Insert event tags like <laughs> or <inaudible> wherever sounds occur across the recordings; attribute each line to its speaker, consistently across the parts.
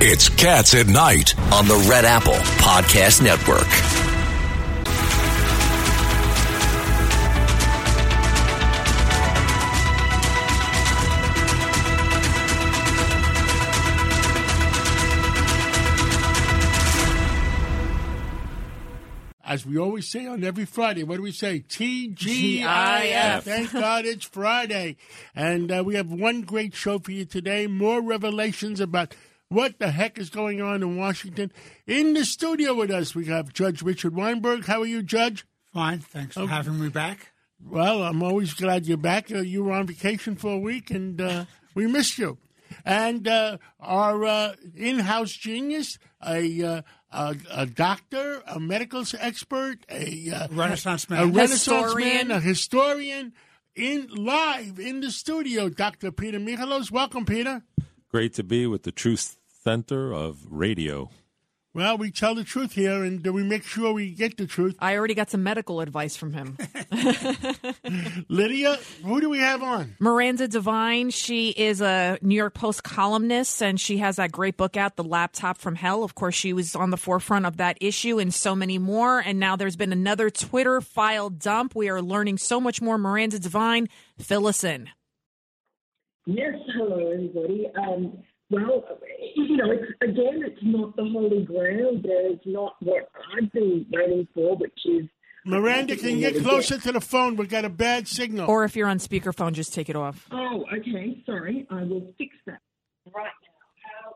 Speaker 1: It's Cats at Night on the Red Apple Podcast Network.
Speaker 2: As we always say on every Friday, what do we say? TGIF. Thank God it's Friday. And uh, we have one great show for you today. More revelations about what the heck is going on in Washington. In the studio with us, we have Judge Richard Weinberg. How are you, Judge?
Speaker 3: Fine. Thanks for having me back.
Speaker 2: Well, I'm always glad you're back. Uh, you were on vacation for a week, and uh, <laughs> we missed you. And uh, our uh, in-house genius, a, uh, a a doctor, a medical expert, a uh,
Speaker 3: Renaissance
Speaker 2: a
Speaker 3: man.
Speaker 2: Renaissance man, a historian, in live in the studio, Dr. Peter Michalos. Welcome, Peter.
Speaker 4: Great to be with the Truth Center of Radio.
Speaker 2: Well, we tell the truth here, and we make sure we get the truth.
Speaker 5: I already got some medical advice from him. <laughs>
Speaker 2: Lydia, who do we have on?
Speaker 5: Miranda Devine, she is a New York Post columnist, and she has that great book out, The Laptop from Hell. Of course, she was on the forefront of that issue and so many more. And now there's been another Twitter file dump. We are learning so much more. Miranda Devine, fill us in.
Speaker 6: Yes, hello everybody. Um, well, you know, it's, again, it's not the holy grail. There's not what I've been waiting for, which is
Speaker 2: Miranda, can you get closer to the phone? We've got a bad signal.
Speaker 5: Or if you're on speakerphone, just take it off.
Speaker 6: Oh, okay. Sorry, I will fix that right now.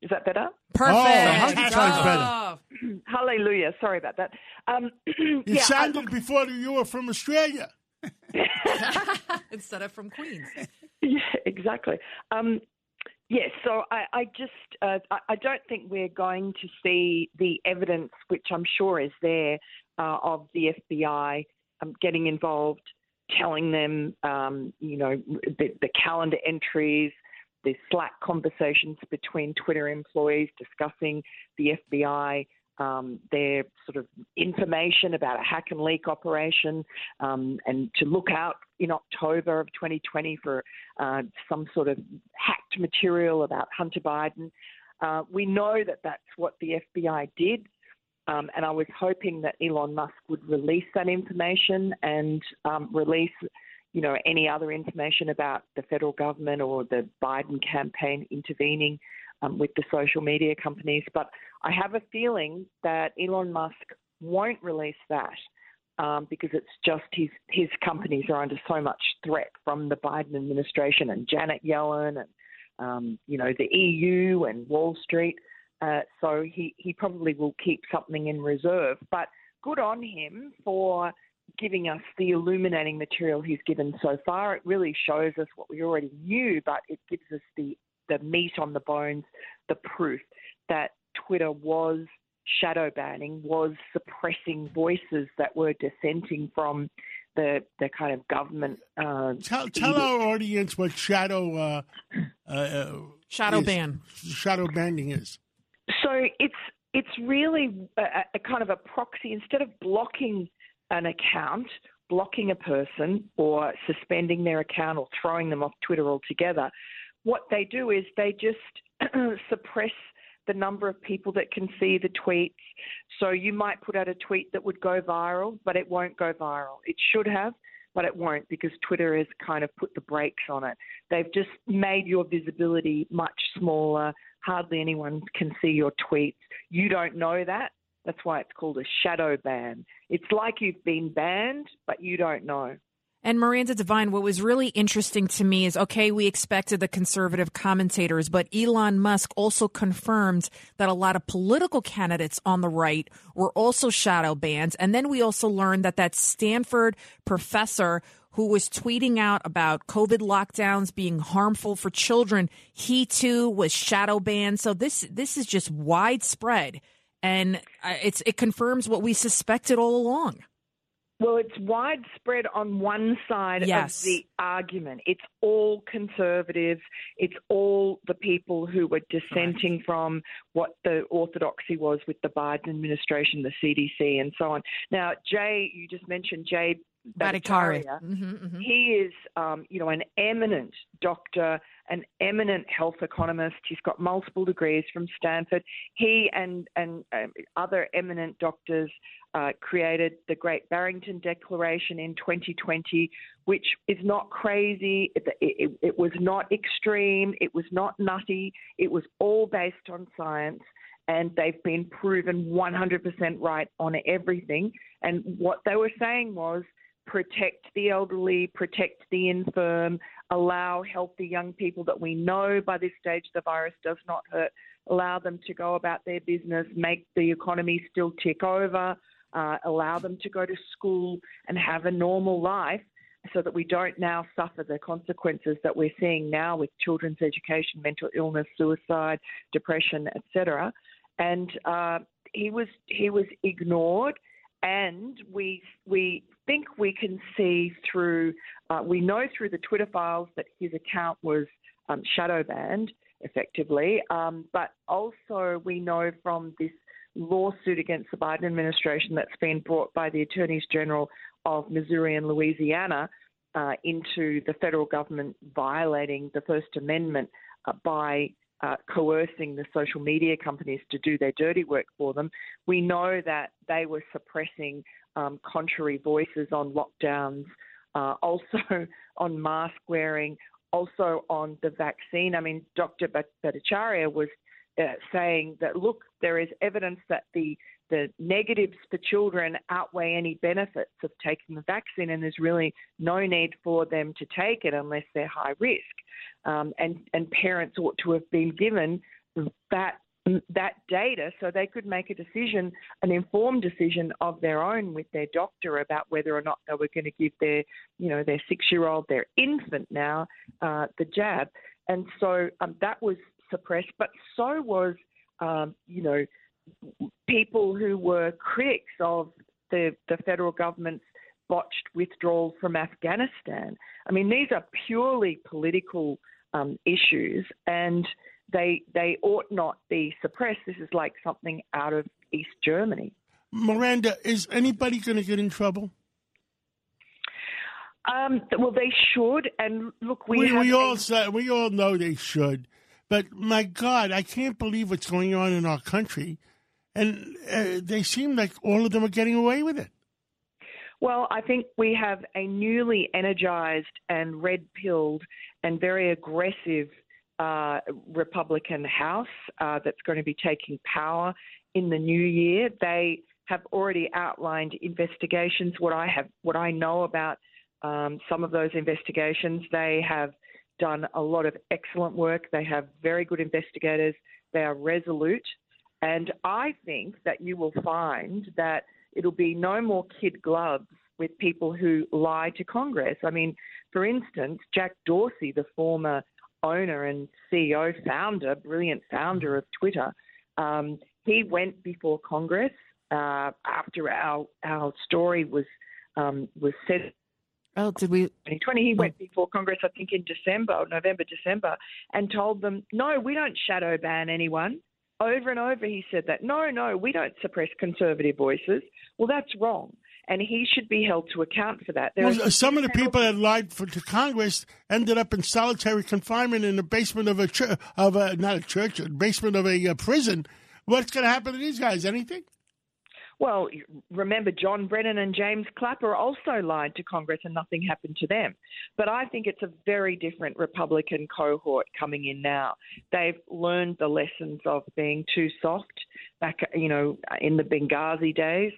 Speaker 6: Is that better?
Speaker 5: Perfect.
Speaker 2: Oh, a hundred times better. <clears throat>
Speaker 6: Hallelujah. Sorry about that. Um, <clears throat>
Speaker 2: You
Speaker 6: yeah,
Speaker 2: sounded before you were from Australia. <laughs> <laughs>
Speaker 5: Instead of from Queens.
Speaker 6: Yeah, <laughs> exactly. Um, yes, so I, I just uh, I, don't think we're going to see the evidence, which I'm sure is there, uh, of the FBI um, getting involved, telling them, um, you know, the, the calendar entries, the Slack conversations between Twitter employees discussing the FBI. Um, their sort of information about a hack and leak operation, um, and to look out in October of 2020 for uh, some sort of hacked material about Hunter Biden. Uh, we know that that's what the FBI did, um, and I was hoping that Elon Musk would release that information and um, release, you know, any other information about the federal government or the Biden campaign intervening um, with the social media companies. But I have a feeling that Elon Musk won't release that um, because it's just his his companies are under so much threat from the Biden administration and Janet Yellen and um, you know the EU and Wall Street. Uh, so he he probably will keep something in reserve. But good on him for giving us the illuminating material he's given so far. It really shows us what we already knew, but it gives us the the meat on the bones, the proof that Twitter was shadow banning, was suppressing voices that were dissenting from the the kind of government. Uh,
Speaker 2: Tell, tell our audience what shadow uh, uh, uh,
Speaker 5: Shadow
Speaker 2: is-
Speaker 5: ban.
Speaker 2: shadow banning is.
Speaker 6: So it's it's really a, a kind of a proxy. Instead of blocking an account, blocking a person, or suspending their account, or throwing them off Twitter altogether, what they do is they just <clears throat> suppress the number of people that can see the tweets. So you might put out a tweet that would go viral, but it won't go viral. It should have, but it won't because Twitter has kind of put the brakes on it. They've just made your visibility much smaller. Hardly anyone can see your tweets. You don't know that. That's why it's called a shadow ban. It's like you've been banned, but you don't know.
Speaker 5: And Miranda Devine, what was really interesting to me is okay, we expected the conservative commentators, but Elon Musk also confirmed that a lot of political candidates on the right were also shadow banned. And then we also learned that that Stanford professor who was tweeting out about COVID lockdowns being harmful for children, he too was shadow banned. So this this is just widespread, and uh, it's it confirms what we suspected all along.
Speaker 6: Well, it's widespread on one side
Speaker 5: yes.
Speaker 6: of the argument. It's all conservatives. It's all the people who were dissenting right. from what the orthodoxy was with the Biden administration, the CDC, and so on. Now, Jay, you just mentioned Jay Bhattacharya.
Speaker 5: Mm-hmm, mm-hmm.
Speaker 6: He is, um, you know, an eminent doctor, an eminent health economist. He's got multiple degrees from Stanford. He and and uh, other eminent doctors uh, created the Great Barrington Declaration in 2020, which is not crazy. It, it, it was not extreme. It was not nutty. It was all based on science and they've been proven 100% right on everything. And what they were saying was protect the elderly, protect the infirm, allow healthy young people that we know by this stage the virus does not hurt, allow them to go about their business, make the economy still tick over, uh, allow them to go to school and have a normal life so that we don't now suffer the consequences that we're seeing now with children's education, mental illness, suicide, depression, etc. And uh, he was he was ignored and we we think we can see through uh, we know through the Twitter files that his account was um, shadow banned effectively, um, but also we know from this lawsuit against the Biden administration that's been brought by the attorneys general of Missouri and Louisiana uh, into the federal government violating the First Amendment uh, by uh, coercing the social media companies to do their dirty work for them. We know that they were suppressing um, contrary voices on lockdowns, uh, also <laughs> on mask wearing, also on the vaccine. I mean, Dr. Bhattacharya was uh, saying that look, there is evidence that the the negatives for children outweigh any benefits of taking the vaccine, and there's really no need for them to take it unless they're high risk. Um, and and parents ought to have been given that that data so they could make a decision, an informed decision of their own with their doctor about whether or not they were going to give their, you know, their six-year-old, their infant now, uh, the jab. And so um, that was suppressed, but so was, um, you know, people who were critics of the, the federal government's botched withdrawal from Afghanistan. I mean, these are purely political um, issues, and they they ought not be suppressed. This is like something out of East Germany.
Speaker 2: Miranda, is anybody going to get in trouble?
Speaker 6: Um, well, they should, and look, we
Speaker 2: we, we all say, we all know they should, but my God, I can't believe what's going on in our country, and uh, they seem like all of them are getting away with it.
Speaker 6: Well, I think we have a newly energized and red pilled and very aggressive uh, Republican House uh, that's going to be taking power in the new year. They have already outlined investigations. What I have, what I know about um, some of those investigations, they have done a lot of excellent work. They have very good investigators. They are resolute, and I think that you will find that it'll be no more kid gloves with people who lie to Congress. I mean, for instance, Jack Dorsey, the former owner and CEO, founder, brilliant founder of Twitter, um, he went before Congress uh, after our our story was um, was said.
Speaker 5: Oh, did we?
Speaker 6: 2020, he went before Congress, I think in December, November, December, and told them, no, we don't shadow ban anyone. Over and over, he said that. No, no, we don't suppress conservative voices. Well, that's wrong and he should be held to account for that.
Speaker 2: Well, uh, some of the people that lied for, to Congress ended up in solitary confinement in the basement of a church, of a not a church, a basement of a, a prison. What's going to happen to these guys? Anything?
Speaker 6: Well, remember, John Brennan and James Clapper also lied to Congress and nothing happened to them. But I think it's a very different Republican cohort coming in now. They've learned the lessons of being too soft back, you know, in the Benghazi days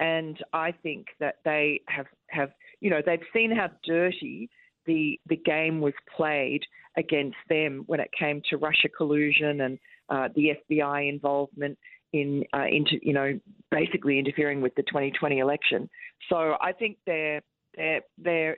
Speaker 6: and I think that they have have you know, they've seen how dirty the the game was played against them when it came to Russia collusion and uh, the FBI involvement in uh, into you know basically interfering with the 2020 election. So I think they're they're, they're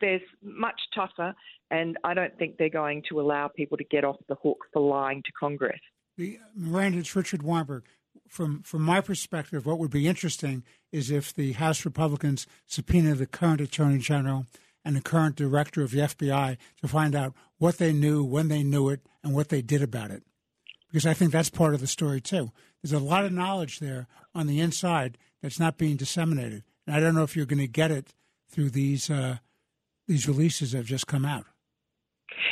Speaker 6: there's much tougher, and I don't think they're going to allow people to get off the hook for lying to Congress.
Speaker 3: The, Miranda, it's Richard Weinberg. From from my perspective, what would be interesting is if the House Republicans subpoena the current Attorney General and the current director of the FBI to find out what they knew, when they knew it, and what they did about it. Because I think that's part of the story too. There's a lot of knowledge there on the inside that's not being disseminated, and I don't know if you're going to get it through these uh, these releases that have just come out.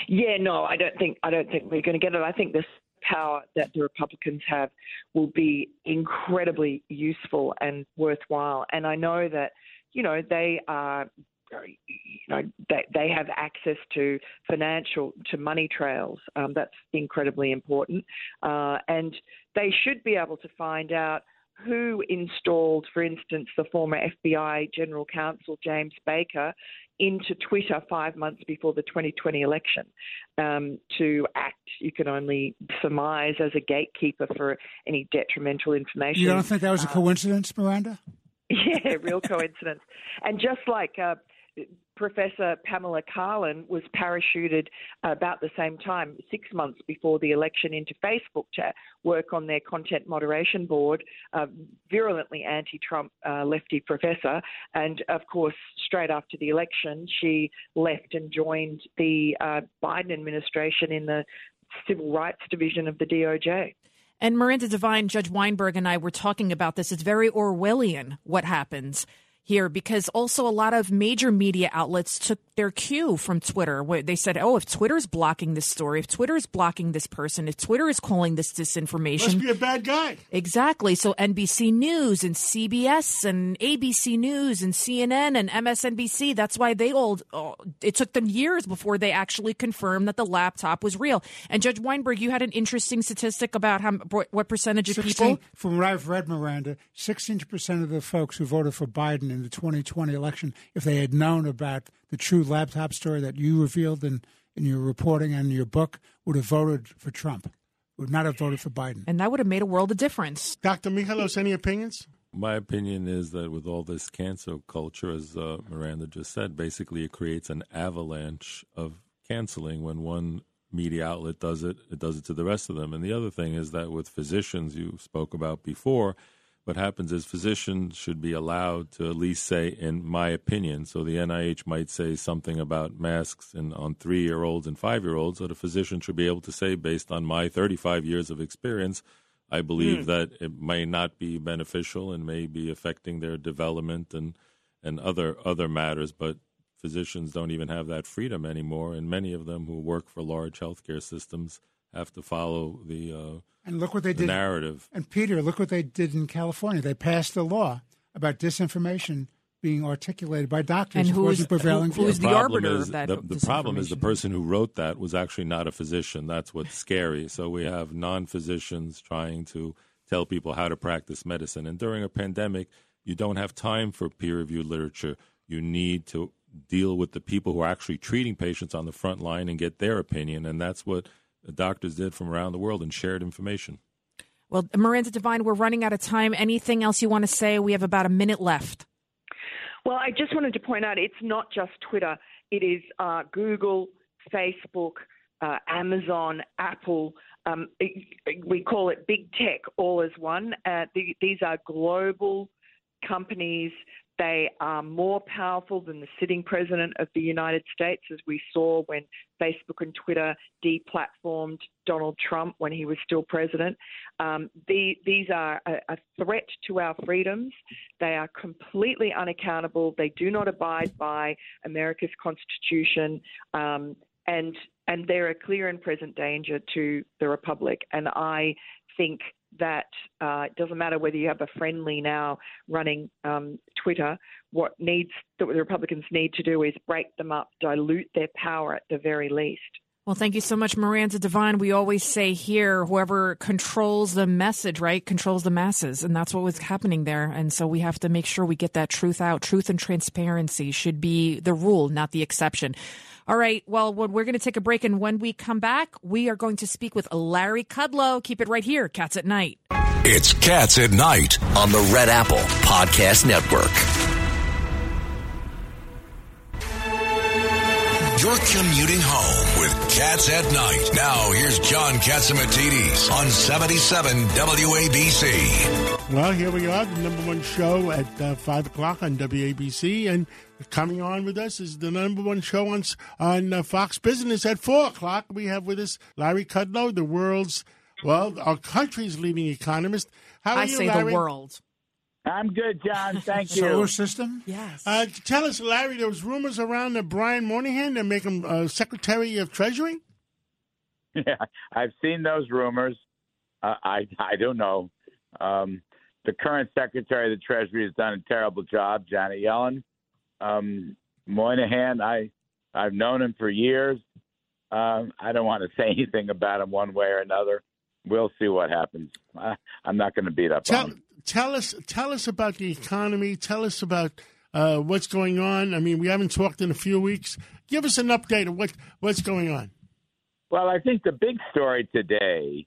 Speaker 6: Yeah, no, I don't think I don't think we're going to get it. I think this power that the Republicans have will be incredibly useful and worthwhile. And I know that you know they are you know they, they have access to financial to money trails um, that's incredibly important uh, and they should be able to find out who installed, for instance, the former FBI General Counsel James Baker into Twitter five months before the 2020 election um, to act, you can only surmise, as a gatekeeper for any detrimental information.
Speaker 3: You don't think that was a uh, coincidence, Miranda? <laughs>
Speaker 6: Yeah, real coincidence. And just like uh, Professor Pamela Karlan was parachuted about the same time, six months before the election, into Facebook to work on their content moderation board. Uh, virulently anti Trump uh, lefty professor. And of course, straight after the election, she left and joined the uh, Biden administration in the Civil Rights Division of the DOJ.
Speaker 5: And Miranda Devine, Judge Weinberg, and I were talking about this. It's very Orwellian what happens here because also a lot of major media outlets took their cue from Twitter. They said, "Oh, if Twitter's blocking this story, if Twitter's blocking this person, if Twitter is calling this disinformation,
Speaker 2: must be a bad guy."
Speaker 5: Exactly. So NBC News and CBS and ABC News and CNN and MSNBC. That's why they all. Oh, it took them years before they actually confirmed that the laptop was real. And Judge Weinberg, you had an interesting statistic about how what percentage of 16, people,
Speaker 3: from what I've read, Miranda, sixteen percent of the folks who voted for Biden in the 2020 election, if they had known about the true laptop story that you revealed in, in your reporting and your book, would have voted for Trump, would not have voted for Biden.
Speaker 5: And that would have made a world of difference.
Speaker 2: Dr. Michalos, any opinions?
Speaker 4: My opinion is that with all this cancel culture, as uh, Miranda just said, basically it creates an avalanche of canceling when one media outlet does it, it does it to the rest of them. And the other thing is that with physicians, you spoke about before, what happens is physicians should be allowed to at least say, in my opinion. So the NIH might say something about masks in, on three year olds and five year olds, so the physician should be able to say, based on my 35 years of experience, I believe mm. that it may not be beneficial and may be affecting their development and, and other, other matters. But physicians don't even have that freedom anymore, and many of them who work for large healthcare systems have to follow the uh,
Speaker 3: and look what they
Speaker 4: the
Speaker 3: did.
Speaker 4: Narrative.
Speaker 3: And Peter, look what they did in California. They passed a law about disinformation being articulated by doctors.
Speaker 5: And who
Speaker 3: was prevailing
Speaker 5: who, who's the, the arbiter of that?
Speaker 4: The, the problem is the person who wrote that was actually not a physician. That's what's scary. So we have non-physicians trying to tell people how to practice medicine. And during a pandemic, you don't have time for peer-reviewed literature. You need to deal with the people who are actually treating patients on the front line and get their opinion. And that's what doctors did from around the world and shared information.
Speaker 5: Well, Miranda Devine, we're running out of time. Anything else you want to say? We have about a minute left.
Speaker 6: Well, I just wanted to point out it's not just Twitter, it is uh, Google, Facebook, uh, Amazon, Apple. Um, we call it big tech all as one. Uh, the, these are global companies they are more powerful than the sitting president of the United States, as we saw when Facebook and Twitter deplatformed Donald Trump when he was still president. Um, the, these are a, a, threat to our freedoms. They are completely unaccountable. They do not abide by America's Constitution. Um, and and they're a clear and present danger to the republic. And I think that uh, it doesn't matter whether you have a friendly now running um, Twitter. What needs that the Republicans need to do is break them up, dilute their power at the very least.
Speaker 5: Well, thank you so much, Miranda Devine. We always say here, whoever controls the message, right, controls the masses. And that's what was happening there. And so we have to make sure we get that truth out. Truth and transparency should be the rule, not the exception. All right. Well, we're going to take a break. And when we come back, we are going to speak with Larry Kudlow. Keep it right here, Cats at Night.
Speaker 1: It's Cats at Night on the Red Apple Podcast Network. You're commuting home with Cats at Night. Now, here's John Catsimatidis on 77 WABC.
Speaker 2: Well, here we are, the number one show at uh, 5 o'clock on WABC. And coming on with us is the number one show on, on uh, Fox Business at 4 o'clock. We have with us Larry Kudlow, the world's, well, our country's leading economist. How are
Speaker 5: I
Speaker 2: you,
Speaker 5: say
Speaker 2: Larry?
Speaker 5: the world.
Speaker 7: I'm good, John. <laughs> Thank you.
Speaker 3: Solar system?
Speaker 5: Yes.
Speaker 2: Uh, tell us, Larry, there was rumors around that Brian Moynihan to make him uh, Secretary of Treasury. <laughs>
Speaker 7: Yeah, I've seen those rumors. Uh, I I don't know. Um, the current Secretary of the Treasury has done a terrible job, Janet Yellen. Um, Moynihan, I I've known him for years. Um, I don't want to <laughs> say anything about him one way or another. We'll see what happens. I, I'm not going to beat up
Speaker 2: Tell,
Speaker 7: on him.
Speaker 2: Tell us, tell us about the economy. Tell us about uh, what's going on. I mean, we haven't talked in a few weeks. Give us an update of what what's going on.
Speaker 7: Well, I think the big story today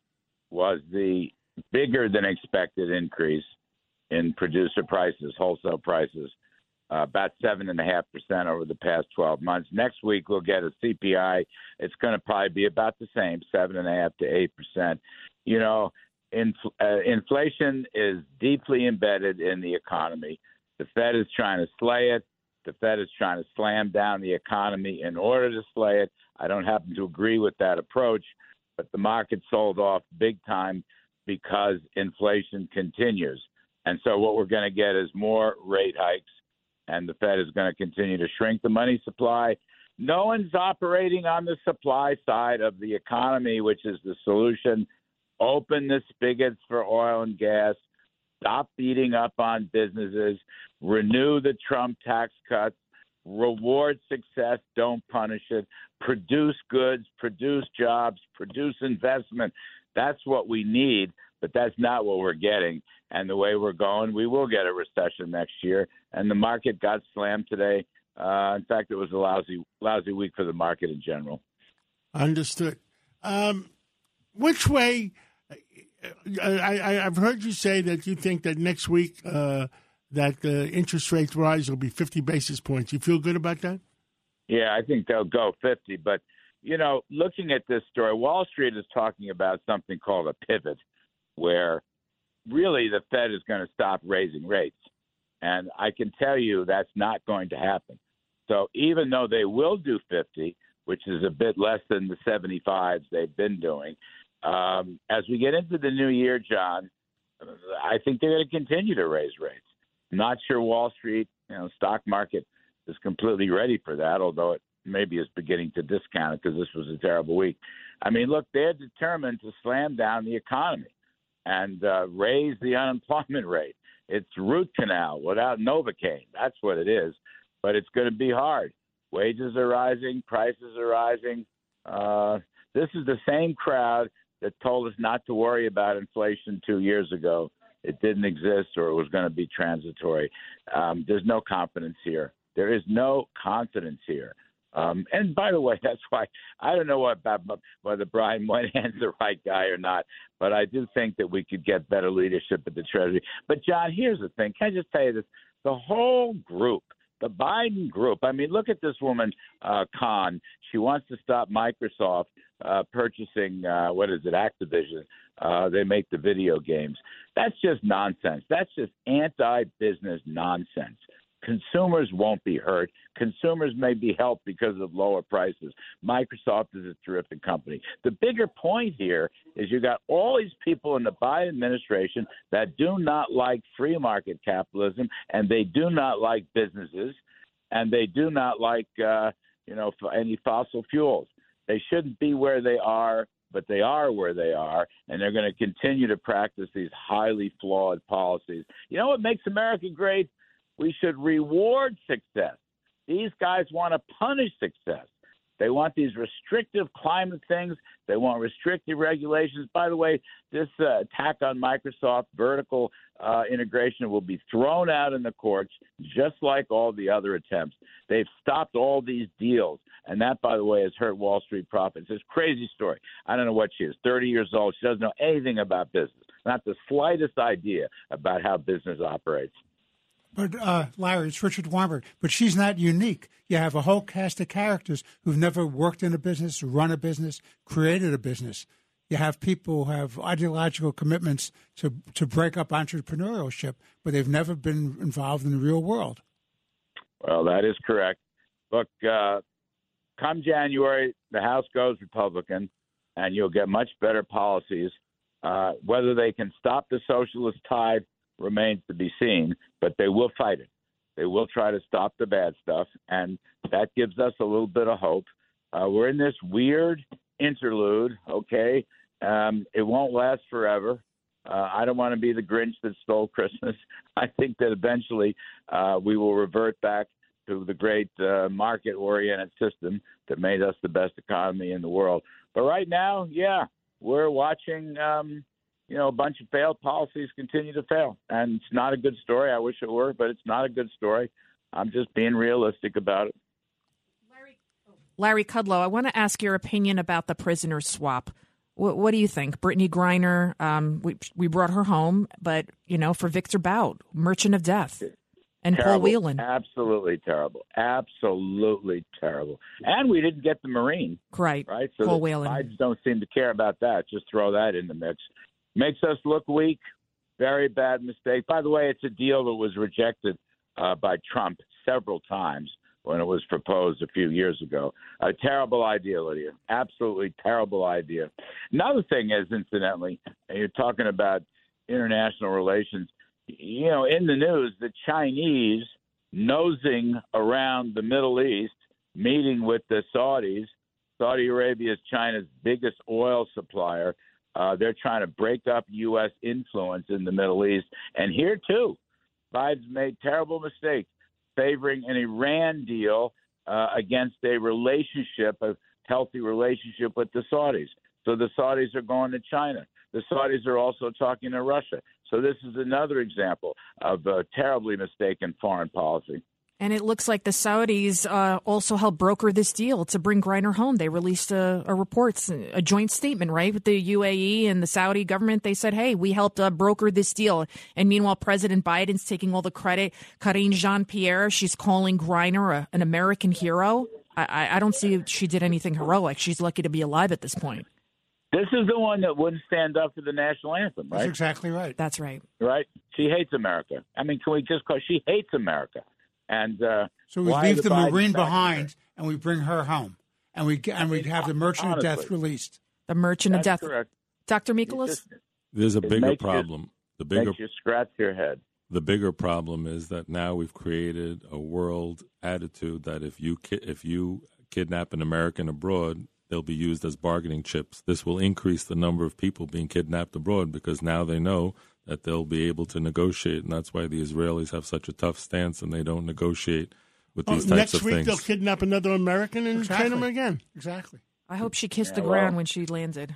Speaker 7: was the bigger than expected increase in producer prices, wholesale prices, uh, about seven and a half percent over the past 12 months. Next week we'll get a CPI. It's going to probably be about the same, seven and a half to eight percent. You know, inf- uh, inflation is deeply embedded in the economy. The Fed is trying to slay it. The Fed is trying to slam down the economy in order to slay it. I don't happen to agree with that approach, but the market sold off big time because inflation continues. And so what we're going to get is more rate hikes, and the Fed is going to continue to shrink the money supply. No one's operating on the supply side of the economy, which is the solution. Open the spigots for oil and gas. Stop beating up on businesses. Renew the Trump tax cuts. Reward success, don't punish it. Produce goods, produce jobs, produce investment. That's what we need, but that's not what we're getting. And the way we're going, we will get a recession next year. And the market got slammed today. Uh, in fact, it was a lousy, lousy week for the market in general.
Speaker 2: Understood. Um, which way? I, I've heard you say that you think that next week uh, that the interest rate rise will be 50 basis points. You feel good about that?
Speaker 7: Yeah, I think they'll go 50. But, you know, looking at this story, Wall Street is talking about something called a pivot, where really the Fed is going to stop raising rates. And I can tell you that's not going to happen. So even though they will do 50, which is a bit less than the 75s they've been doing, um, as we get into the new year, John, I think they're going to continue to raise rates. Not sure Wall Street, you know, stock market is completely ready for that, although it maybe is beginning to discount it because this was a terrible week. I mean, look, they're determined to slam down the economy and uh, raise the unemployment rate. It's root canal without Novocaine. That's what it is. But it's going to be hard. Wages are rising, prices are rising. Uh, this is the same crowd that told us not to worry about inflation two years ago. It didn't exist or it was going to be transitory. Um, there's no confidence here. There is no confidence here. Um, and by the way, <laughs> that's why I don't know what whether Brian Moynihan's the right guy or not, but I do think that we could get better leadership at the Treasury. But John, here's the thing: can I just tell you this? The whole group, the Biden group. I mean, look at this woman, uh, Khan. She wants to stop Microsoft uh, purchasing uh, what is it, Activision. Uh, they make the video games. That's just nonsense. That's just anti-business nonsense. Consumers won't be hurt. Consumers may be helped because of lower prices. Microsoft is a terrific company. The bigger point here is you got all these people in the Biden administration that do not like free market capitalism, and they do not like businesses, and they do not like uh, you know for any fossil fuels. They shouldn't be where they are, but they are where they are, and they're going to continue to practice these highly flawed policies. You know what makes America great? We should reward success. These guys want to punish success. They want these restrictive climate things. They want restrictive regulations. By the way, this uh, attack on Microsoft vertical uh, integration will be thrown out in the courts, just like all the other attempts. They've stopped all these deals. And that, by the way, has hurt Wall Street profits. It's a crazy story. I don't know what she is, 30 years old. She doesn't know anything about business, not the slightest idea about how business operates.
Speaker 3: But uh, Larry, it's Richard Weinberg. But she's not unique. You have a whole cast of characters who've never worked in a business, run a business, created a business. You have people who have ideological commitments to to break up entrepreneurship, but they've never been involved in the real world.
Speaker 7: Well, that is correct. Look, uh, come January, the House goes Republican, and you'll get much better policies. Uh, whether they can stop the socialist tide remains to be seen, but they will fight it. They will try to stop the bad stuff, and that gives us a little bit of hope. Uh, we're in this weird interlude, okay? Um, it won't last forever. Uh, I don't want to be the Grinch that stole Christmas. <laughs> I think that eventually uh, we will revert back to the great uh, market oriented system that made us the best economy in the world. But right now, yeah, we're watching um, you know, a bunch of failed policies continue to fail. And it's not a good story. I wish it were, but it's not a good story. I'm just being realistic about it.
Speaker 5: Larry, Kudlow, I want to ask your opinion about the prisoner swap. What, what do you think? Brittany Griner, um, we, we brought her home, but, you know, for Victor Bout, Merchant of Death, and
Speaker 7: terrible.
Speaker 5: Paul Whelan.
Speaker 7: Absolutely terrible. Absolutely terrible. And we didn't get the Marine.
Speaker 5: Right.
Speaker 7: Right.
Speaker 5: So
Speaker 7: Paul
Speaker 5: Whelan.
Speaker 7: Bides don't seem to care about that. Just throw that in the mix makes us look weak. Very bad mistake. By the way, it's a deal that was rejected uh, by Trump several times when it was proposed a few years ago. A terrible idea, Lydia. Absolutely terrible idea. Another thing is, incidentally, you're talking about international relations. You know, in the news, the Chinese nosing around the Middle East, meeting with the Saudis. Saudi Arabia is China's biggest oil supplier. Uh, they're trying to break up U.S. influence in the Middle East. And here, too, Biden's made terrible mistakes favoring an Iran deal uh, against a relationship, a healthy relationship with the Saudis. So the Saudis are going to China. The Saudis are also talking to Russia. So this is another example of a terribly mistaken foreign policy.
Speaker 5: And it looks like the Saudis uh, also helped broker this deal to bring Griner home. They released a, a report, a joint statement, right, with the UAE and the Saudi government. They said, hey, we helped uh, broker this deal. And meanwhile, President Biden's taking all the credit. Karine Jean Pierre, she's calling Griner a, an American hero. I, I don't see she did anything heroic. She's lucky to be alive at this point.
Speaker 7: This is the one that wouldn't stand up for the national anthem, right?
Speaker 3: That's exactly right.
Speaker 5: That's right.
Speaker 7: Right? She hates America. I mean, can we just call she hates America? And uh,
Speaker 3: so we leave the Marine behind, and we bring her home, and we and we have the Merchant
Speaker 7: honestly,
Speaker 3: of Death released.
Speaker 5: The Merchant
Speaker 7: of
Speaker 5: Death,
Speaker 7: correct.
Speaker 5: Dr. Michalos.
Speaker 4: There's a bigger
Speaker 7: makes you-
Speaker 4: problem. the bigger
Speaker 7: Makes you scratch your head.
Speaker 4: the bigger problem is that now we've created a world attitude that if you ki- if you kidnap an American abroad, they'll be used as bargaining chips. This will increase the number of people being kidnapped abroad because now they know that they'll be able to negotiate, and that's why the Israelis have such a tough stance and they don't negotiate with
Speaker 2: Oh,
Speaker 4: these types
Speaker 2: next week they'll kidnap another American and
Speaker 3: Exactly.
Speaker 2: train him again.
Speaker 3: Exactly.
Speaker 5: I hope she kissed the ground
Speaker 7: well-
Speaker 5: when she landed.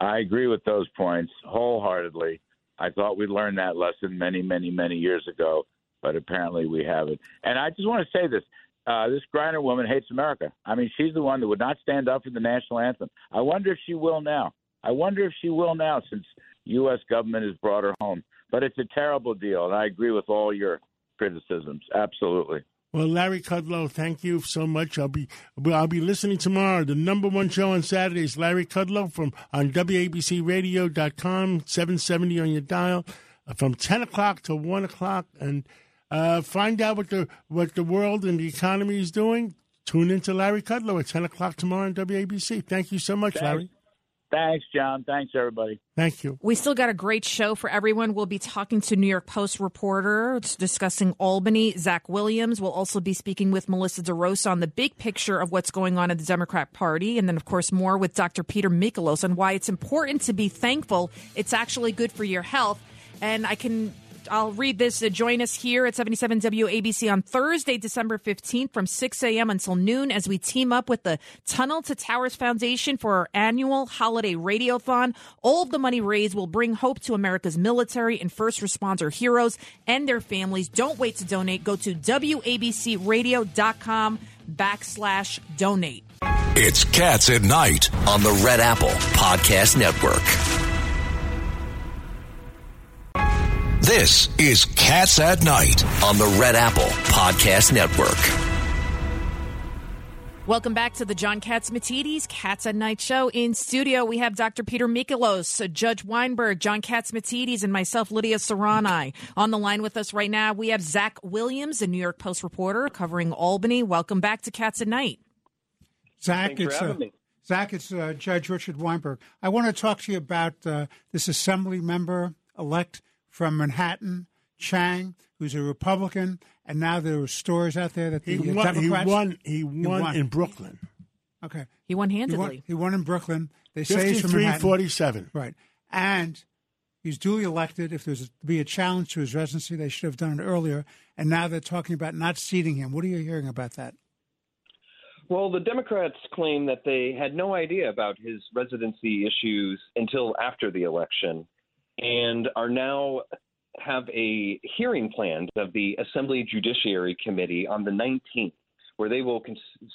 Speaker 7: I agree with those points wholeheartedly. I thought we'd learned that lesson many, many, many years ago, but apparently we haven't. And I just want to say this. Uh, this Griner woman hates America. I mean, she's the one that would not stand up for the national anthem. I wonder if she will now. I wonder if she will now since U.S. government has brought her home. But it's a terrible deal, and I agree with all your criticisms. Absolutely.
Speaker 2: Well, Larry Kudlow, thank you so much. I'll be I'll be listening tomorrow. The number one show on Saturdays, Larry Kudlow from on WABCRadio.com, seven seventy on your dial, uh, from ten o'clock to one o'clock, and uh, find out what the what the world and the economy is doing. Tune into Larry Kudlow at ten o'clock tomorrow on WABC. Thank you so much, Larry.
Speaker 7: Thanks, John. Thanks, everybody.
Speaker 2: Thank you.
Speaker 5: We still got a great show for everyone. We'll be talking to New York Post reporter discussing Albany. Zach Williams We'll also be speaking with Melissa DeRosa on the big picture of what's going on in the Democrat Party. And then, of course, more with Dr. Peter Michalos on why it's important to be thankful. It's actually good for your health. And I can I'll read this. Uh, join us here at 77 WABC on Thursday, December 15th from 6 a.m. until noon as we team up with the Tunnel to Towers Foundation for our annual holiday radiothon. All of the money raised will bring hope to America's military and first responder heroes and their families. Don't wait to donate. Go to WABCRadio.com backslash donate.
Speaker 1: It's Cats at Night
Speaker 8: on the Red Apple Podcast Network.
Speaker 1: This is Cats at Night
Speaker 8: on the Red Apple Podcast Network.
Speaker 5: Welcome back to the John Catsimatidis Cats at Night show. In studio, we have Dr. Peter Michalos, Judge Weinberg, John Catsimatidis, and myself, Lydia Serrani. On the line with us right now, we have Zach Williams, a New York Post reporter covering Albany. Welcome back to Cats at Night.
Speaker 3: Zach, it's uh, Zach, it's uh, Judge Richard Weinberg. I want to talk to you about uh, this assembly member elect from Manhattan, Chang, who's a Republican, and now there are stories out there that the
Speaker 2: he won,
Speaker 3: Democrats.
Speaker 2: He won, he won, he won in Brooklyn.
Speaker 3: Okay.
Speaker 5: He won handedly.
Speaker 3: He won, he won in Brooklyn. They say he's from Manhattan.
Speaker 2: 47.
Speaker 3: Right. And he's duly elected. If there's to be a challenge to his residency, they should have done it earlier. And now they're talking about not seating him. What are you hearing about that?
Speaker 9: Well, the Democrats claim that they had no idea about his residency issues until after the election and are now have a hearing planned of the Assembly Judiciary Committee on the 19th, where they will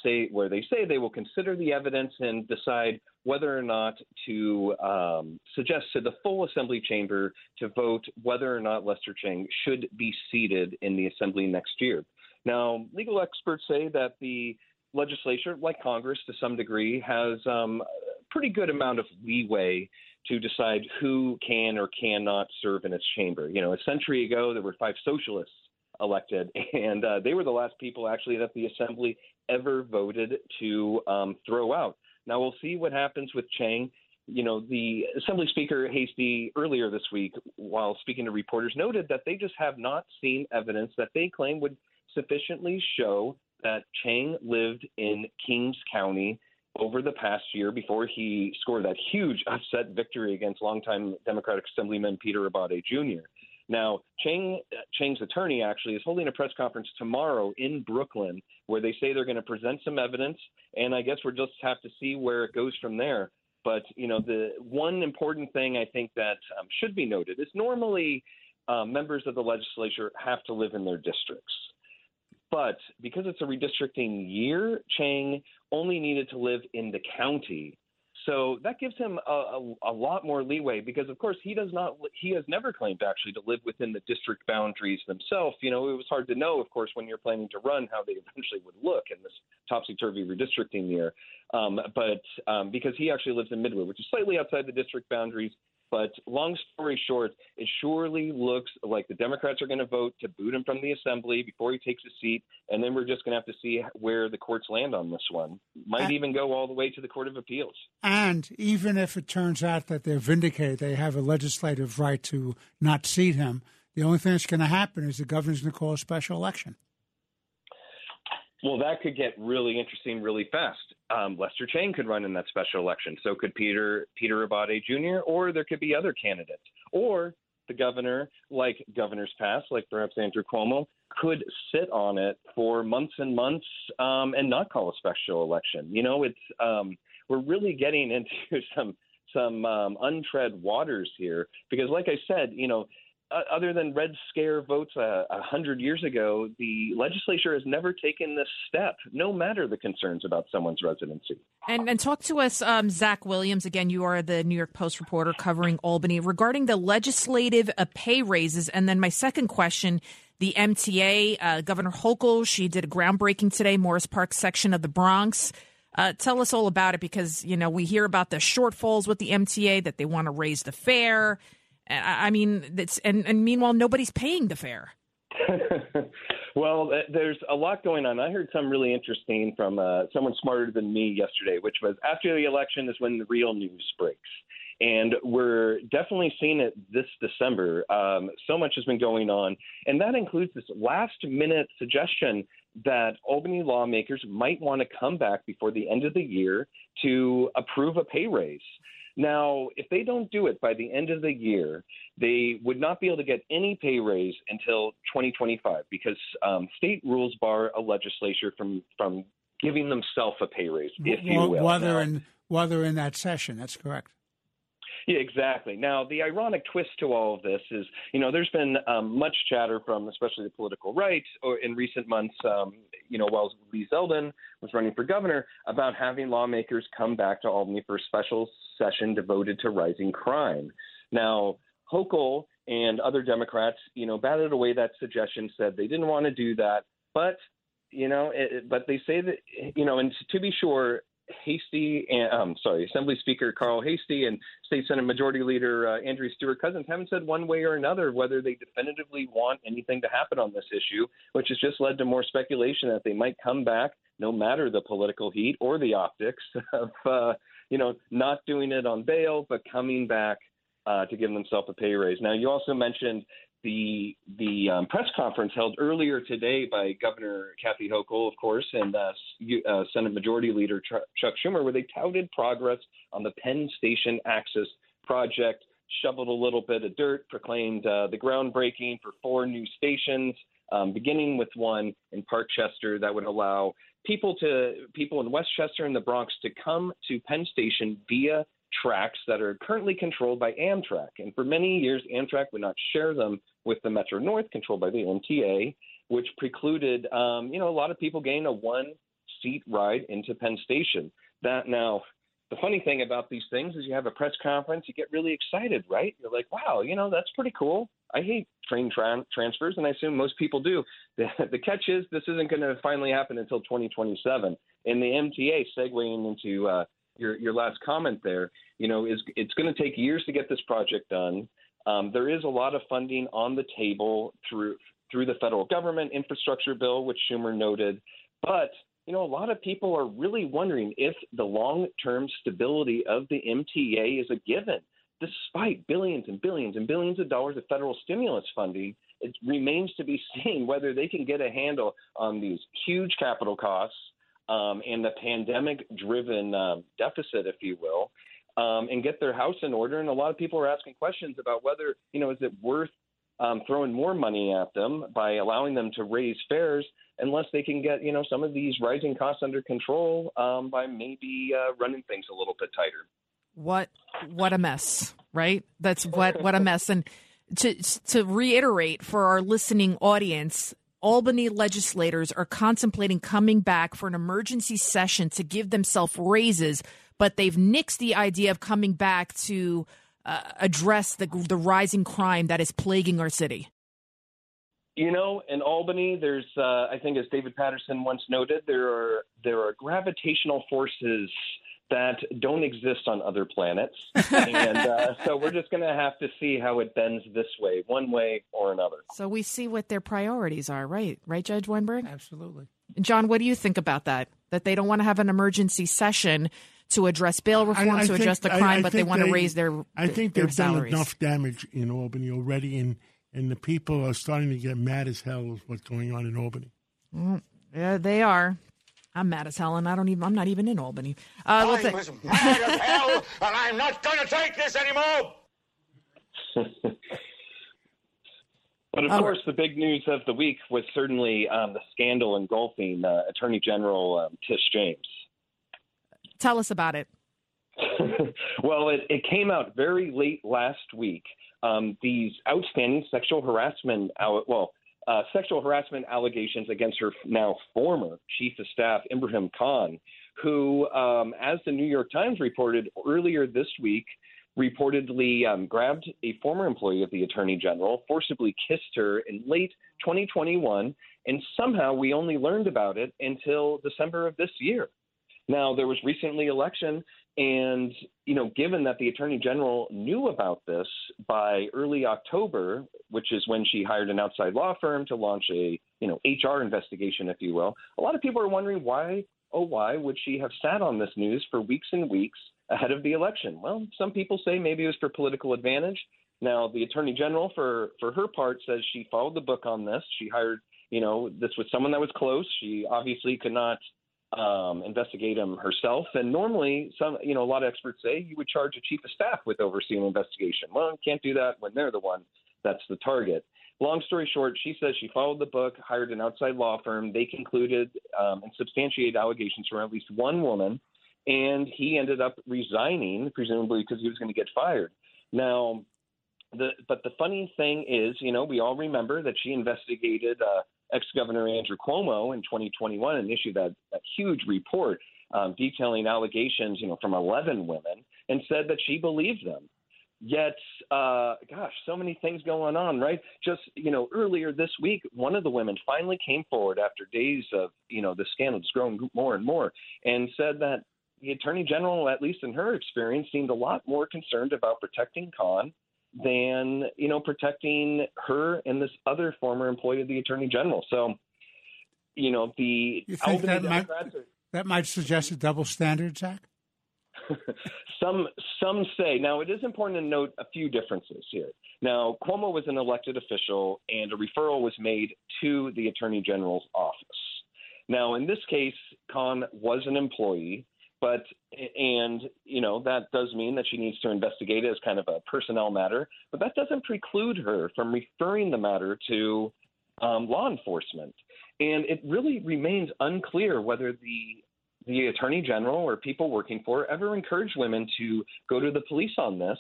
Speaker 9: say where they say they will consider the evidence and decide whether or not to um, suggest to the full Assembly chamber to vote whether or not Lester Chang should be seated in the Assembly next year. Now, legal experts say that the legislature, like Congress to some degree, has um, a pretty good amount of leeway to decide who can or cannot serve in its chamber. You know, a century ago, there were five socialists elected, <laughs> and uh, they were the last people actually that the assembly ever voted to um, throw out. Now we'll see what happens with Chang. You know, the Assembly Speaker Heastie earlier this week, while speaking to reporters, noted that they just have not seen evidence that they claim would sufficiently show that Chang lived in Kings County over the past year before he scored that huge upset victory against longtime Democratic Assemblyman Peter Abbate Jr. Now, Chang, Chang's attorney actually is holding a press conference tomorrow in Brooklyn where they say they're going to present some evidence, and I guess we'll just have to see where it goes from there. But you know, the one important thing I think that um, should be noted is normally uh, members of the legislature have to live in their districts. But because it's a redistricting year, Chang only needed to live in the county. So that gives him a, a, a, lot more leeway because, of course, he does not. He has never claimed actually to live within the district boundaries themselves. You know, it was hard to know, of course, when you're planning to run, how they <laughs> eventually would look in this topsy-turvy redistricting year. Um, but um, because he actually lives in Midwood, which is slightly outside the district boundaries, but long story short, it surely looks like the Democrats are going to vote to boot him from the assembly before he takes a seat, and then we're just going to have to see where the courts land on this one. Might and, even go all the way to the Court of Appeals.
Speaker 3: And even if it turns out that they're vindicated, they have a legislative right to not seat him. The only thing that's going to happen is the governor's going to call a special election.
Speaker 9: Well, that could get really interesting really fast. Um, Lester Chang could run in that special election. So could Peter Peter Abbate Jr. or there could be other candidates. Or the governor, like governors past, like perhaps Andrew Cuomo, could sit on it for months and months um, and not call a special election. You know, it's um, we're really getting <laughs> into some some um, untread waters here because, like I said, you know, other than Red Scare votes a uh, hundred years ago, the legislature has never taken this step, no matter the concerns about someone's residency.
Speaker 5: And, and talk to us, um, Zach Williams. Again, you are the New York Post reporter covering Albany regarding the legislative uh, pay raises. And then my second question. The MTA, uh, Governor Hochul, she did a groundbreaking today, Morris Park section of the Bronx. Uh, tell us all about it because you know we hear about the shortfalls with the MTA that they want to raise the fare. I mean, it's and, and meanwhile nobody's paying the fare. <laughs>
Speaker 9: well, there's a lot going on. I heard some really interesting from uh, someone smarter than me yesterday, which was after the election is when the real news breaks. And we're definitely seeing it this December. Um, so much has been going on. And that includes this last minute suggestion that Albany lawmakers might want to come back before the end of the year to approve a pay raise. Now, if they don't do it by the end of the year, they would not be able to get any pay raise until 2025 because um, state rules bar a legislature from from giving themselves a pay raise, if you will.
Speaker 3: While they're in while they're in that session, that's correct.
Speaker 9: Yeah, exactly. Now, the ironic twist to all of this is, you know, there's been um, much chatter from especially the political right or in recent months, um, you know, while Lee Zeldin was running for governor, about having lawmakers come back to Albany for a special session devoted to rising crime. Now, Hochul and other Democrats, you know, batted away that suggestion, said they didn't want to do that, but you know, it, but they say that you know, and to be sure, Heastie, and, um, sorry, Assembly Speaker Carl Heastie and State Senate Majority Leader uh, Andrea Stewart Cousins haven't said one way or another whether they definitively want anything to happen on this issue, which has just led to more speculation that they might come back, no matter the political heat or the optics <laughs> of, uh, you know, not doing it on bail, but coming back uh, to give themselves a pay raise. Now, you also mentioned the the um, press conference held earlier today by Governor Kathy Hochul, of course, and uh, uh, Senate Majority Leader Chuck Schumer, where they touted progress on the Penn Station Access project, shoveled a little bit of dirt, proclaimed uh, the groundbreaking for four new stations, um, beginning with one in Parkchester that would allow people to people in Westchester and the Bronx to come to Penn Station via tracks that are currently controlled by Amtrak. And for many years, Amtrak would not share them with the Metro North, controlled by the MTA, which precluded, um, you know, a lot of people getting a one-seat ride into Penn Station. That now, the funny thing about these things is you have a press conference, you get really excited, right? You're like, wow, you know, that's pretty cool. I hate train tran transfers, and I assume most people do. <laughs> The, the catch is this isn't going to finally happen until 2027. And the MTA, segueing into uh, your your last comment there, you know, is it's going to take years to get this project done. Um, there is a lot of funding on the table through through the federal government infrastructure bill, which Schumer noted, but you know, a lot of people are really wondering if the long-term stability of the MTA is a given, despite billions and billions and billions of dollars of federal stimulus funding. It remains to be seen whether they can get a handle on these huge capital costs um, and the pandemic-driven um, deficit, if you will, um, and get their house in order. And a lot of people are asking questions about whether, you know, is it worth um, throwing more money at them by allowing them to raise fares unless they can get, you know, some of these rising costs under control um, by maybe uh, running things a little bit tighter.
Speaker 5: What what a mess, right? That's what what a <laughs> mess. And to to reiterate for our listening audience, Albany legislators are contemplating coming back for an emergency session to give themselves raises, but they've nixed the idea of coming back to uh, address the the rising crime that is plaguing our city.
Speaker 9: You know, in Albany, there's, uh, I think, as David Paterson once noted, there are there are gravitational forces that don't exist on other planets, <laughs> and uh, so we're just going to have to see how it bends this way, one way or another.
Speaker 5: So we see what their priorities are, right? Right, Judge Weinberg?
Speaker 3: Absolutely.
Speaker 5: John, what do you think about that? That they don't want to have an emergency session to address bail reform,
Speaker 2: I- I
Speaker 5: to
Speaker 2: think-
Speaker 5: address the crime,
Speaker 2: I
Speaker 5: but they
Speaker 2: think
Speaker 5: want to
Speaker 2: they-
Speaker 5: raise their
Speaker 2: I think
Speaker 5: their
Speaker 2: they've done enough damage in Albany already, and and the people are starting to get mad as hell with what's going on in Albany.
Speaker 5: Mm, yeah, they are. I'm mad as hell, and I don't even. I'm not even in Albany. Uh, let's
Speaker 10: I'm as mad as hell, and I'm not going to take this anymore. <laughs>
Speaker 9: But of
Speaker 5: Oh.
Speaker 9: course, the big news of the week was certainly um, the scandal engulfing uh, Attorney General um, Tish James.
Speaker 5: tell us about it. <laughs>
Speaker 9: well, it, it came out very late last week. Um, these outstanding sexual harassment, al- well, uh, sexual harassment allegations against her now former chief of staff, Ibrahim Khan, who, um, as the New York Times reported earlier this week, reportedly um, grabbed a former employee of the attorney general, forcibly kissed her in late 2021, and somehow we only learned about it until December of this year. Now, there was recently election, and you know, given that the attorney general knew about this by early October, which is when she hired an outside law firm to launch a you know HR investigation, if you will, a lot of people are wondering why, oh, why would she have sat on this news for weeks and weeks ahead of the election? Well, some people say maybe it was for political advantage. Now, the attorney general, for for her part, says she followed the book on this. She hired, you know, this was someone that was close. She obviously could not um, investigate them herself. And normally, some you know a lot of experts say you would charge a chief of staff with overseeing an investigation. Well, can't do that when they're the one that's the target. Long story short, she says she followed the book, hired an outside law firm. They concluded um, and substantiated allegations from at least one woman, and he ended up resigning, presumably because he was going to get fired. Now, the but the funny thing is, you know, we all remember that she investigated uh, ex-governor Andrew Cuomo in 2021 and issued that, that huge report um, detailing allegations, you know, from 11 women, and said that she believed them. Yet, uh, gosh, so many things going on, right? Just you know, earlier this week, one of the women finally came forward after days of you know the scandal growing more and more, and said that the attorney general, at least in her experience, seemed a lot more concerned about protecting Khan than you know protecting her and this other former employee of the attorney general. So, you know, the
Speaker 3: You think that might,
Speaker 9: are-
Speaker 3: that might suggest a double standard, Zach? <laughs>
Speaker 9: some some say now it is important to note a few differences here. Now Cuomo was an elected official, and a referral was made to the attorney general's office. Now in this case, Khan was an employee, but and you know that does mean that she needs to investigate it as kind of a personnel matter, but that doesn't preclude her from referring the matter to um, law enforcement. And it really remains unclear whether the the attorney general or people working for her ever encouraged women to go to the police on this,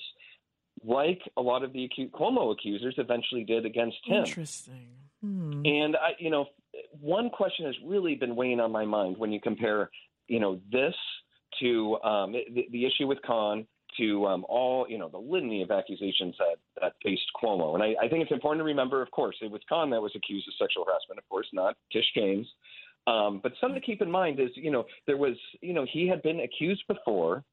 Speaker 9: like a lot of the acu- Cuomo accusers eventually did against him.
Speaker 5: Interesting. Hmm.
Speaker 9: And I, you know, one question has really been weighing on my mind when you compare, you know, this to um, the, the issue with Khan to um, all, you know, the litany of accusations that, that faced Cuomo. And I, I think it's important to remember, of course, it was Khan that was accused of sexual harassment, of course, not Tish James. Um, but something to keep in mind is, you know, there was, you know, he had been accused before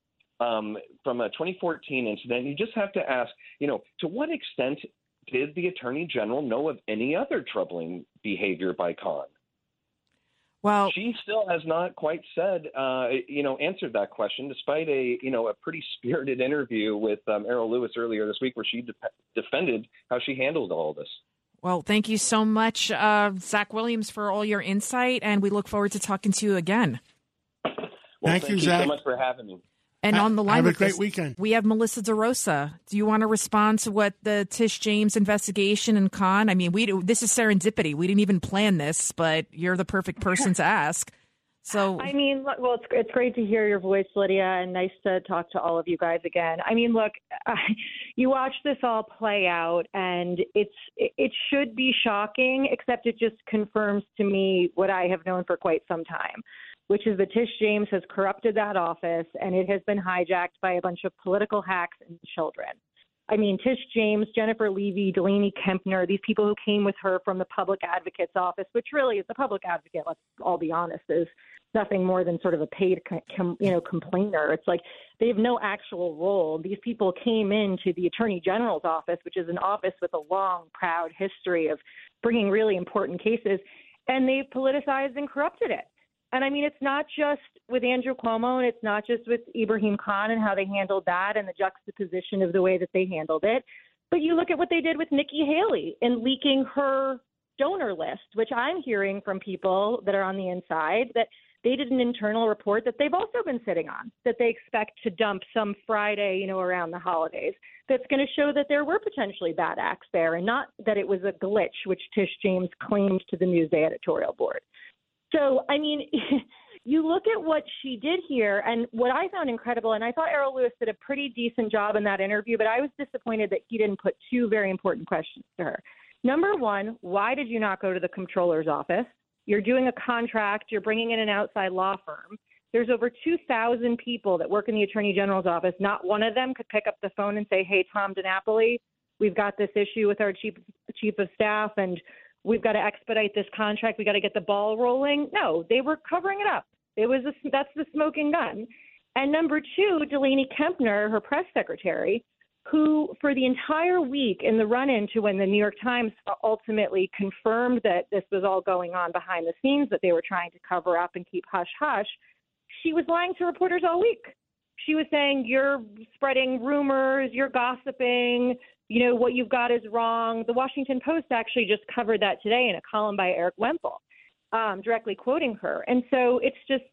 Speaker 9: um, from a 2014 incident. You just have to ask, you know, to what extent did the attorney general know of any other troubling behavior by Khan?
Speaker 5: Well,
Speaker 9: she still has not quite said, uh, you know, answered that question, despite a, you know, a pretty <laughs> spirited interview with um, Errol Louis earlier this week, where she de- defended how she handled all this.
Speaker 5: Well, thank you so much, uh, Zach Williams, for all your insight, and we look forward to talking to you again.
Speaker 9: Well,
Speaker 2: Thank
Speaker 9: thank
Speaker 2: you,
Speaker 9: you
Speaker 2: Zach.
Speaker 9: so much for having me.
Speaker 5: And
Speaker 2: Ha-
Speaker 5: on the line,
Speaker 2: have a
Speaker 5: with
Speaker 2: great
Speaker 5: us,
Speaker 2: weekend.
Speaker 5: We have Melissa DeRosa. Do you want to respond to what the Tish James investigation and Khan? I mean, we this is serendipity. We didn't even plan this, but you're the perfect person to ask. So,
Speaker 11: I mean, look, well, it's it's great to hear your voice, Lydia, and nice to talk to all of you guys again. I mean, look, <laughs> you watch this all play out, and it's it, it should be shocking, except it just confirms to me what I have known for quite some time, which is that Tish James has corrupted that office, and it has been hijacked by a bunch of political hacks and children. I mean, Tish James, Jennifer Levy, Delaney Kempner, these people who came with her from the public advocate's office, which really is the public advocate, let's all be honest, is nothing more than sort of a paid, com, you know, complainer. It's like they have no actual role. These people came into the Attorney General's office, which is an office with a long, proud history of bringing really important cases, and they've politicized and corrupted it. And I mean, it's not just with Andrew Cuomo and it's not just with Ibrahim Khan and how they handled that and the juxtaposition of the way that they handled it. But you look at what they did with Nikki Haley in leaking her donor list, which I'm hearing from people that are on the inside that they did an internal report that they've also been sitting on that they expect to dump some Friday, you know, around the holidays. That's going to show that there were potentially bad acts there and not that it was a glitch, which Tish James claimed to the Newsday editorial board. So, I mean, <laughs> you look at what she did here, and what I found incredible, and I thought Errol Louis did a pretty decent job in that interview, but I was disappointed that he didn't put two very important questions to her. Number one, why did you not go to the comptroller's office? You're doing a contract, you're bringing in an outside law firm. There's over 2,000 people that work in the Attorney General's office. Not one of them could pick up the phone and say, hey, Tom DiNapoli, we've got this issue with our chief, chief of staff, and we've got to expedite this contract. We got to get the ball rolling. No, they were covering it up. It was a, that's the smoking gun. And number two, Delaney Kempner, her press secretary, who for the entire week in the run-in to when the New York Times ultimately confirmed that this was all going on behind the scenes, that they were trying to cover up and keep hush hush, she was lying to reporters all week. She was saying you're spreading rumors, you're gossiping, you know, what you've got is wrong. The Washington Post actually just covered that today in a column by Erik Wemple, um, directly quoting her. And so it's just,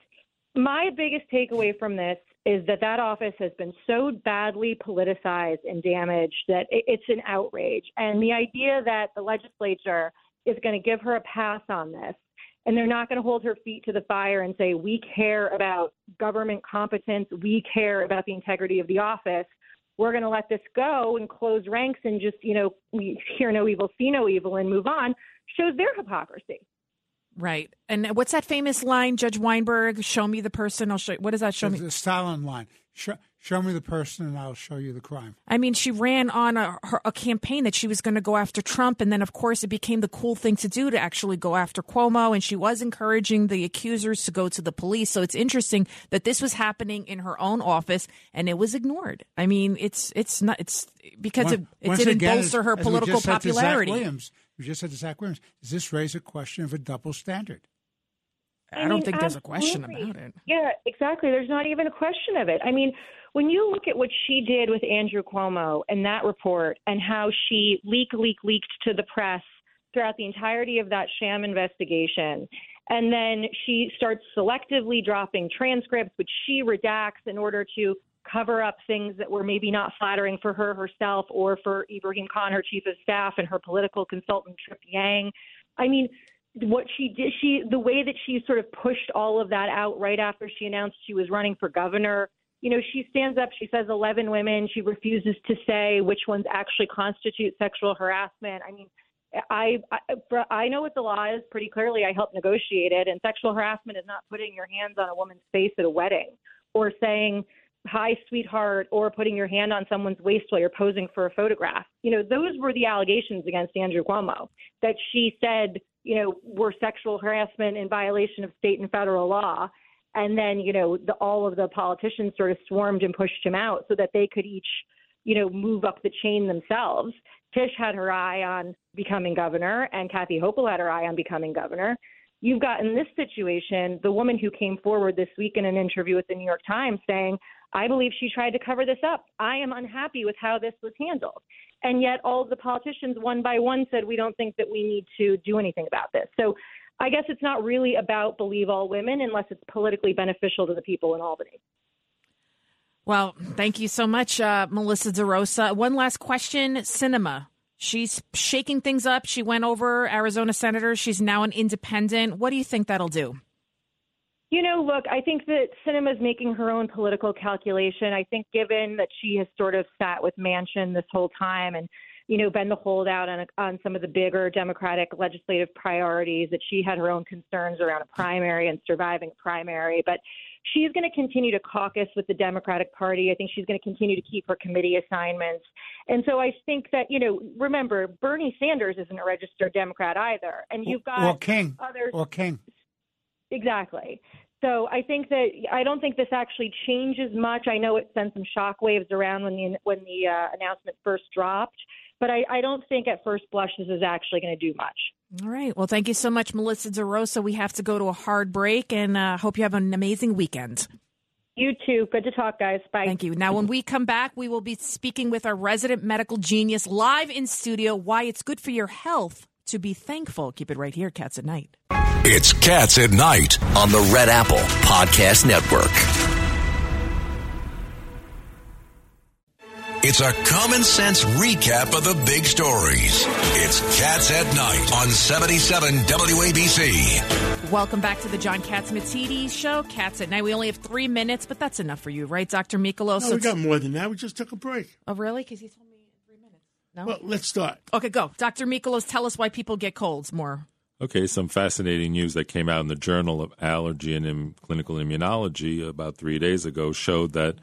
Speaker 11: my biggest takeaway from this is that that office has been so badly politicized and damaged that it's an outrage. And the idea that the legislature is going to give her a pass on this and they're not going to hold her feet to the fire and say, we care about government competence, we care about the integrity of the office. We're going to let this go and close ranks and just, you know, we hear no evil, see no evil, and move on shows their hypocrisy.
Speaker 5: Right. And what's that famous line, Judge Weinberg? Show me the person. I'll show. You. What does that show
Speaker 3: the,
Speaker 5: me?
Speaker 3: The Stalin line. Show, show, me the person, and I'll show you the crime.
Speaker 5: I mean, she ran on a, a campaign that she was going to go after Trump, and then, of course, it became the cool thing to do to actually go after Cuomo, and she was encouraging the accusers to go to the police. So it's interesting that this was happening in her own office, and it was ignored. I mean, it's it's not it's because it, it didn't
Speaker 3: again,
Speaker 5: bolster her political popularity.
Speaker 3: Williams, we just said to Zach Williams, does this raise a question of a double standard?
Speaker 5: I, I don't mean, think there's a question about it.
Speaker 11: Yeah, exactly. There's not even a question of it. I mean, when you look at what she did with Andrew Cuomo and that report and how she leak, leak, leaked to the press throughout the entirety of that sham investigation, and then she starts selectively dropping transcripts, which she redacts in order to cover up things that were maybe not flattering for her herself or for Ibrahim Khan, her chief of staff, and her political consultant Trip Yang. I mean, what she did, she the way that she sort of pushed all of that out right after she announced she was running for governor. You know, she stands up, she says 11 women. She refuses to say which ones actually constitute sexual harassment. I mean, I I, I know what the law is pretty clearly. I helped negotiate it, and sexual harassment is not putting your hands on a woman's face at a wedding or saying hi sweetheart or putting your hand on someone's waist while you're posing for a photograph you know those were the allegations against andrew cuomo that she said you know were sexual harassment in violation of state and federal law and then you know the, all of the politicians sort of swarmed and pushed him out so that they could each you know move up the chain themselves tish had her eye on becoming governor and kathy hochul had her eye on becoming governor you've got in this situation the woman who came forward this week in an interview with the new york times saying I believe she tried to cover this up. I am unhappy with how this was handled. And yet, all of the politicians, one by one, said, We don't think that we need to do anything about this. So I guess it's not really about believe all women unless it's politically beneficial to the people in Albany.
Speaker 5: Well, thank you so much, uh, Melissa DeRosa. One last question Sinema. She's shaking things up. She went over Arizona Senator. She's now an independent. What do you think that'll do?
Speaker 11: You know, look, I think that Sinema is making her own political calculation. I think given that she has sort of sat with Manchin this whole time and, you know, been the holdout on, on some of the bigger Democratic legislative priorities, that she had her own concerns around a primary and surviving a primary. But she's going to continue to caucus with the Democratic Party. I think she's going to continue to keep her committee assignments. And so I think that, you know, remember, Bernie Sanders isn't a registered Democrat either. And you've got
Speaker 3: or King.
Speaker 11: others.
Speaker 3: Or King.
Speaker 11: Exactly. So I think that I don't think this actually changes much. I know it sent some shockwaves around when the when the uh, announcement first dropped, but I, I don't think at first blush this is actually going to do much.
Speaker 5: All right. Well, thank you so much, Melissa DeRosa. We have to go to a hard break, and uh, hope you have an amazing weekend.
Speaker 11: You too. Good to talk, guys. Bye.
Speaker 5: Thank you. Now, when we come back, we will be speaking with our resident medical genius live in studio. Why it's good for your health to be thankful. Keep it right here, Cats at Night.
Speaker 1: It's Cats at Night
Speaker 8: on the Red Apple Podcast Network.
Speaker 1: It's a common sense recap of the big stories. It's Cats at Night on 77 WABC.
Speaker 5: Welcome back to the John Catsimatidis show. Cats at Night. We only have three minutes, but that's enough for you, right, Dr. Michalos?
Speaker 2: No, we got more than that. We just took a break.
Speaker 5: Oh, really? Because he told me three minutes. No?
Speaker 2: Well, let's start.
Speaker 5: Okay, go. Dr. Michalos, tell us why people get colds more.
Speaker 4: Okay, some fascinating news that came out in the Journal of Allergy and Clinical Immunology about three days ago showed that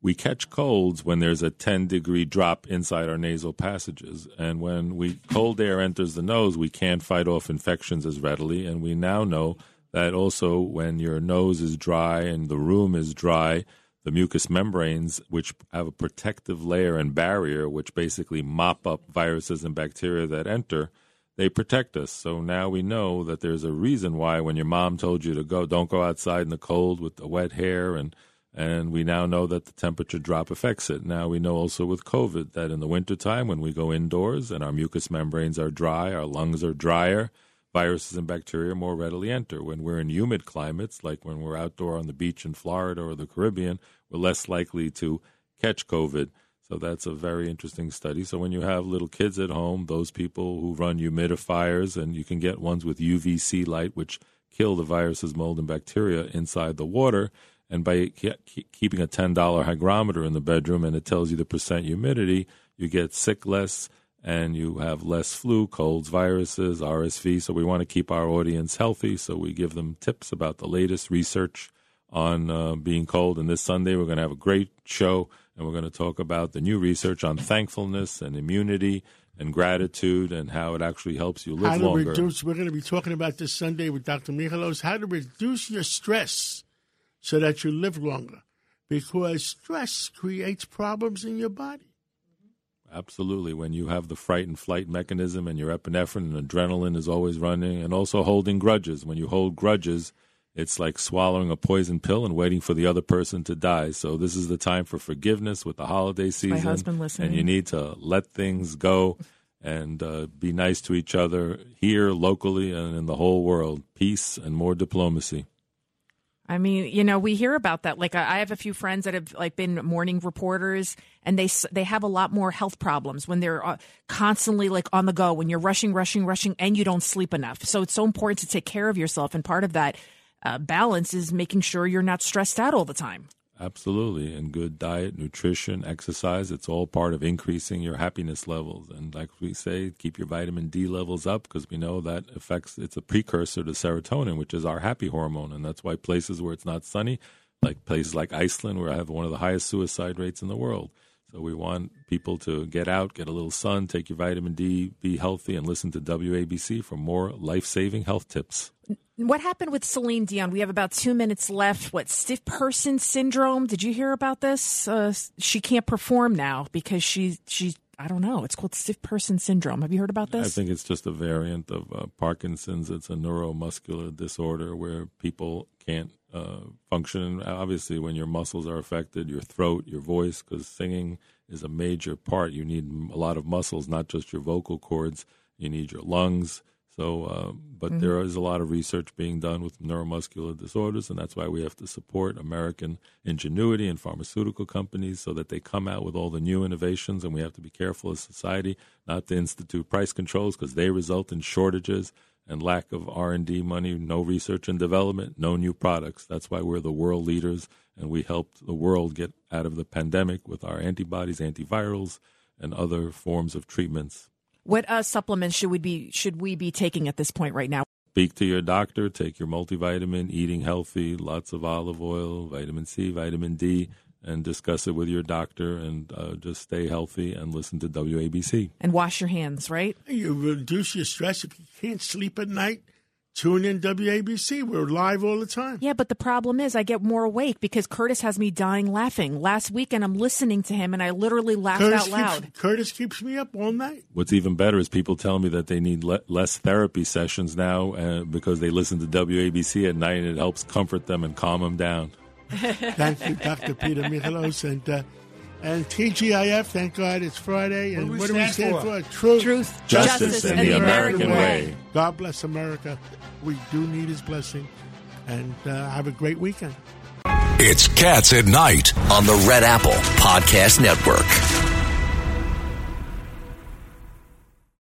Speaker 4: we catch colds when there's a 10 degree drop inside our nasal passages. And when we cold air enters the nose, we can't fight off infections as readily. And we now know that also when your nose is dry and the room is dry, the mucous membranes, which have a protective layer and barrier, which basically mop up viruses and bacteria that enter, they protect us. So now we know that there's a reason why when your mom told you to go, don't go outside in the cold with the wet hair and and we now know that the temperature drop affects it. Now we know also with COVID that in the wintertime when we go indoors and our mucous membranes are dry, our lungs are drier, viruses and bacteria more readily enter. When we're in humid climates, like when we're outdoor on the beach in Florida or the Caribbean, we're less likely to catch COVID. So that's a very interesting study. So when you have little kids at home, those people who run humidifiers, and you can get ones with UVC light, which kill the viruses, mold, and bacteria inside the water. And by keeping a $10 hygrometer in the bedroom and it tells you the percent humidity, you get sick less and you have less flu, colds, viruses, RSV. So we want to keep our audience healthy. So we give them tips about the latest research on uh, being cold. And this Sunday, we're going to have a great show and we're going to talk about the new research on thankfulness and immunity and gratitude and how it actually helps you live
Speaker 2: how to
Speaker 4: longer.
Speaker 2: Reduce, we're going to be talking about this Sunday with Dr. Michalos, how to reduce your stress so that you live longer because stress creates problems in your body.
Speaker 4: Absolutely. When you have the fright and flight mechanism and your epinephrine and adrenaline is always running, and also holding grudges. When you hold grudges, it's like swallowing a poison pill and waiting for the other person to die. So this is the time for forgiveness with the holiday season. My
Speaker 5: husband listening.
Speaker 4: And you need to let things go and uh, be nice to each other here, locally, and in the whole world. Peace and more diplomacy.
Speaker 5: I mean, you know, we hear about that. Like, I have a few friends that have like been morning reporters, and they they have a lot more health problems when they're uh, constantly like on the go, when you're rushing, rushing, rushing, and you don't sleep enough. So it's so important to take care of yourself, and part of that uh, balance is making sure you're not stressed out all the time.
Speaker 4: Absolutely. And good diet, nutrition, exercise, it's all part of increasing your happiness levels. And like we say, keep your vitamin D levels up because we know that affects, it's a precursor to serotonin, which is our happy hormone. And that's why places where it's not sunny, like places like Iceland, where I have one of the highest suicide rates in the world. So we want people to get out, get a little sun, take your vitamin D, be healthy, and listen to WABC for more life saving health tips.
Speaker 5: What happened with Celine Dion? We have about two minutes left. What stiff person syndrome? Did you hear about this? Uh, she can't perform now because she she I don't know. It's called stiff person syndrome. Have you heard about this?
Speaker 4: I think it's just a variant of uh, Parkinson's. It's a neuromuscular disorder where people can't uh, function. Obviously, when your muscles are affected, your throat, your voice, because singing is a major part. You need a lot of muscles, not just your vocal cords. You need your lungs so, uh, but mm-hmm. there is a lot of research being done with neuromuscular disorders, and that's why we have to support American ingenuity and pharmaceutical companies so that they come out with all the new innovations. And we have to be careful as society not to institute price controls because they result in shortages and lack of R&D money, no research and development, no new products. That's why we're the world leaders, and we helped the world get out of the pandemic with our antibodies, antivirals, and other forms of treatments.
Speaker 5: What uh, supplements should we be should we be taking at this point right now?
Speaker 4: Speak to your doctor. Take your multivitamin. Eating healthy. Lots of olive oil, vitamin C, vitamin D, and discuss it with your doctor. And uh, just stay healthy and listen to WABC.
Speaker 5: And wash your hands. Right.
Speaker 2: You reduce your stress if you can't sleep at night Tune in WABC. We're live all the time.
Speaker 5: Yeah, but the problem is I get more awake because Curtis has me dying laughing. Last weekend I'm listening to him and I literally laughed
Speaker 2: Curtis
Speaker 5: out loud.
Speaker 2: Keeps, Curtis keeps me up all night.
Speaker 4: What's even better is people tell me that they need le- less therapy sessions now uh, because they listen to WABC at night and it helps comfort them and calm them down. <laughs>
Speaker 2: Thank you, Dr. Peter Michalos. And uh, and TGIF, thank God it's Friday. And
Speaker 3: what
Speaker 2: do
Speaker 3: we,
Speaker 2: what do we stand
Speaker 3: for?
Speaker 2: for? Truth,
Speaker 5: Truth
Speaker 4: justice,
Speaker 5: justice,
Speaker 4: and the American, way.
Speaker 2: God bless America. We do need his blessing. And uh, have a great weekend.
Speaker 1: It's Cats at Night
Speaker 8: on the Red Apple Podcast Network.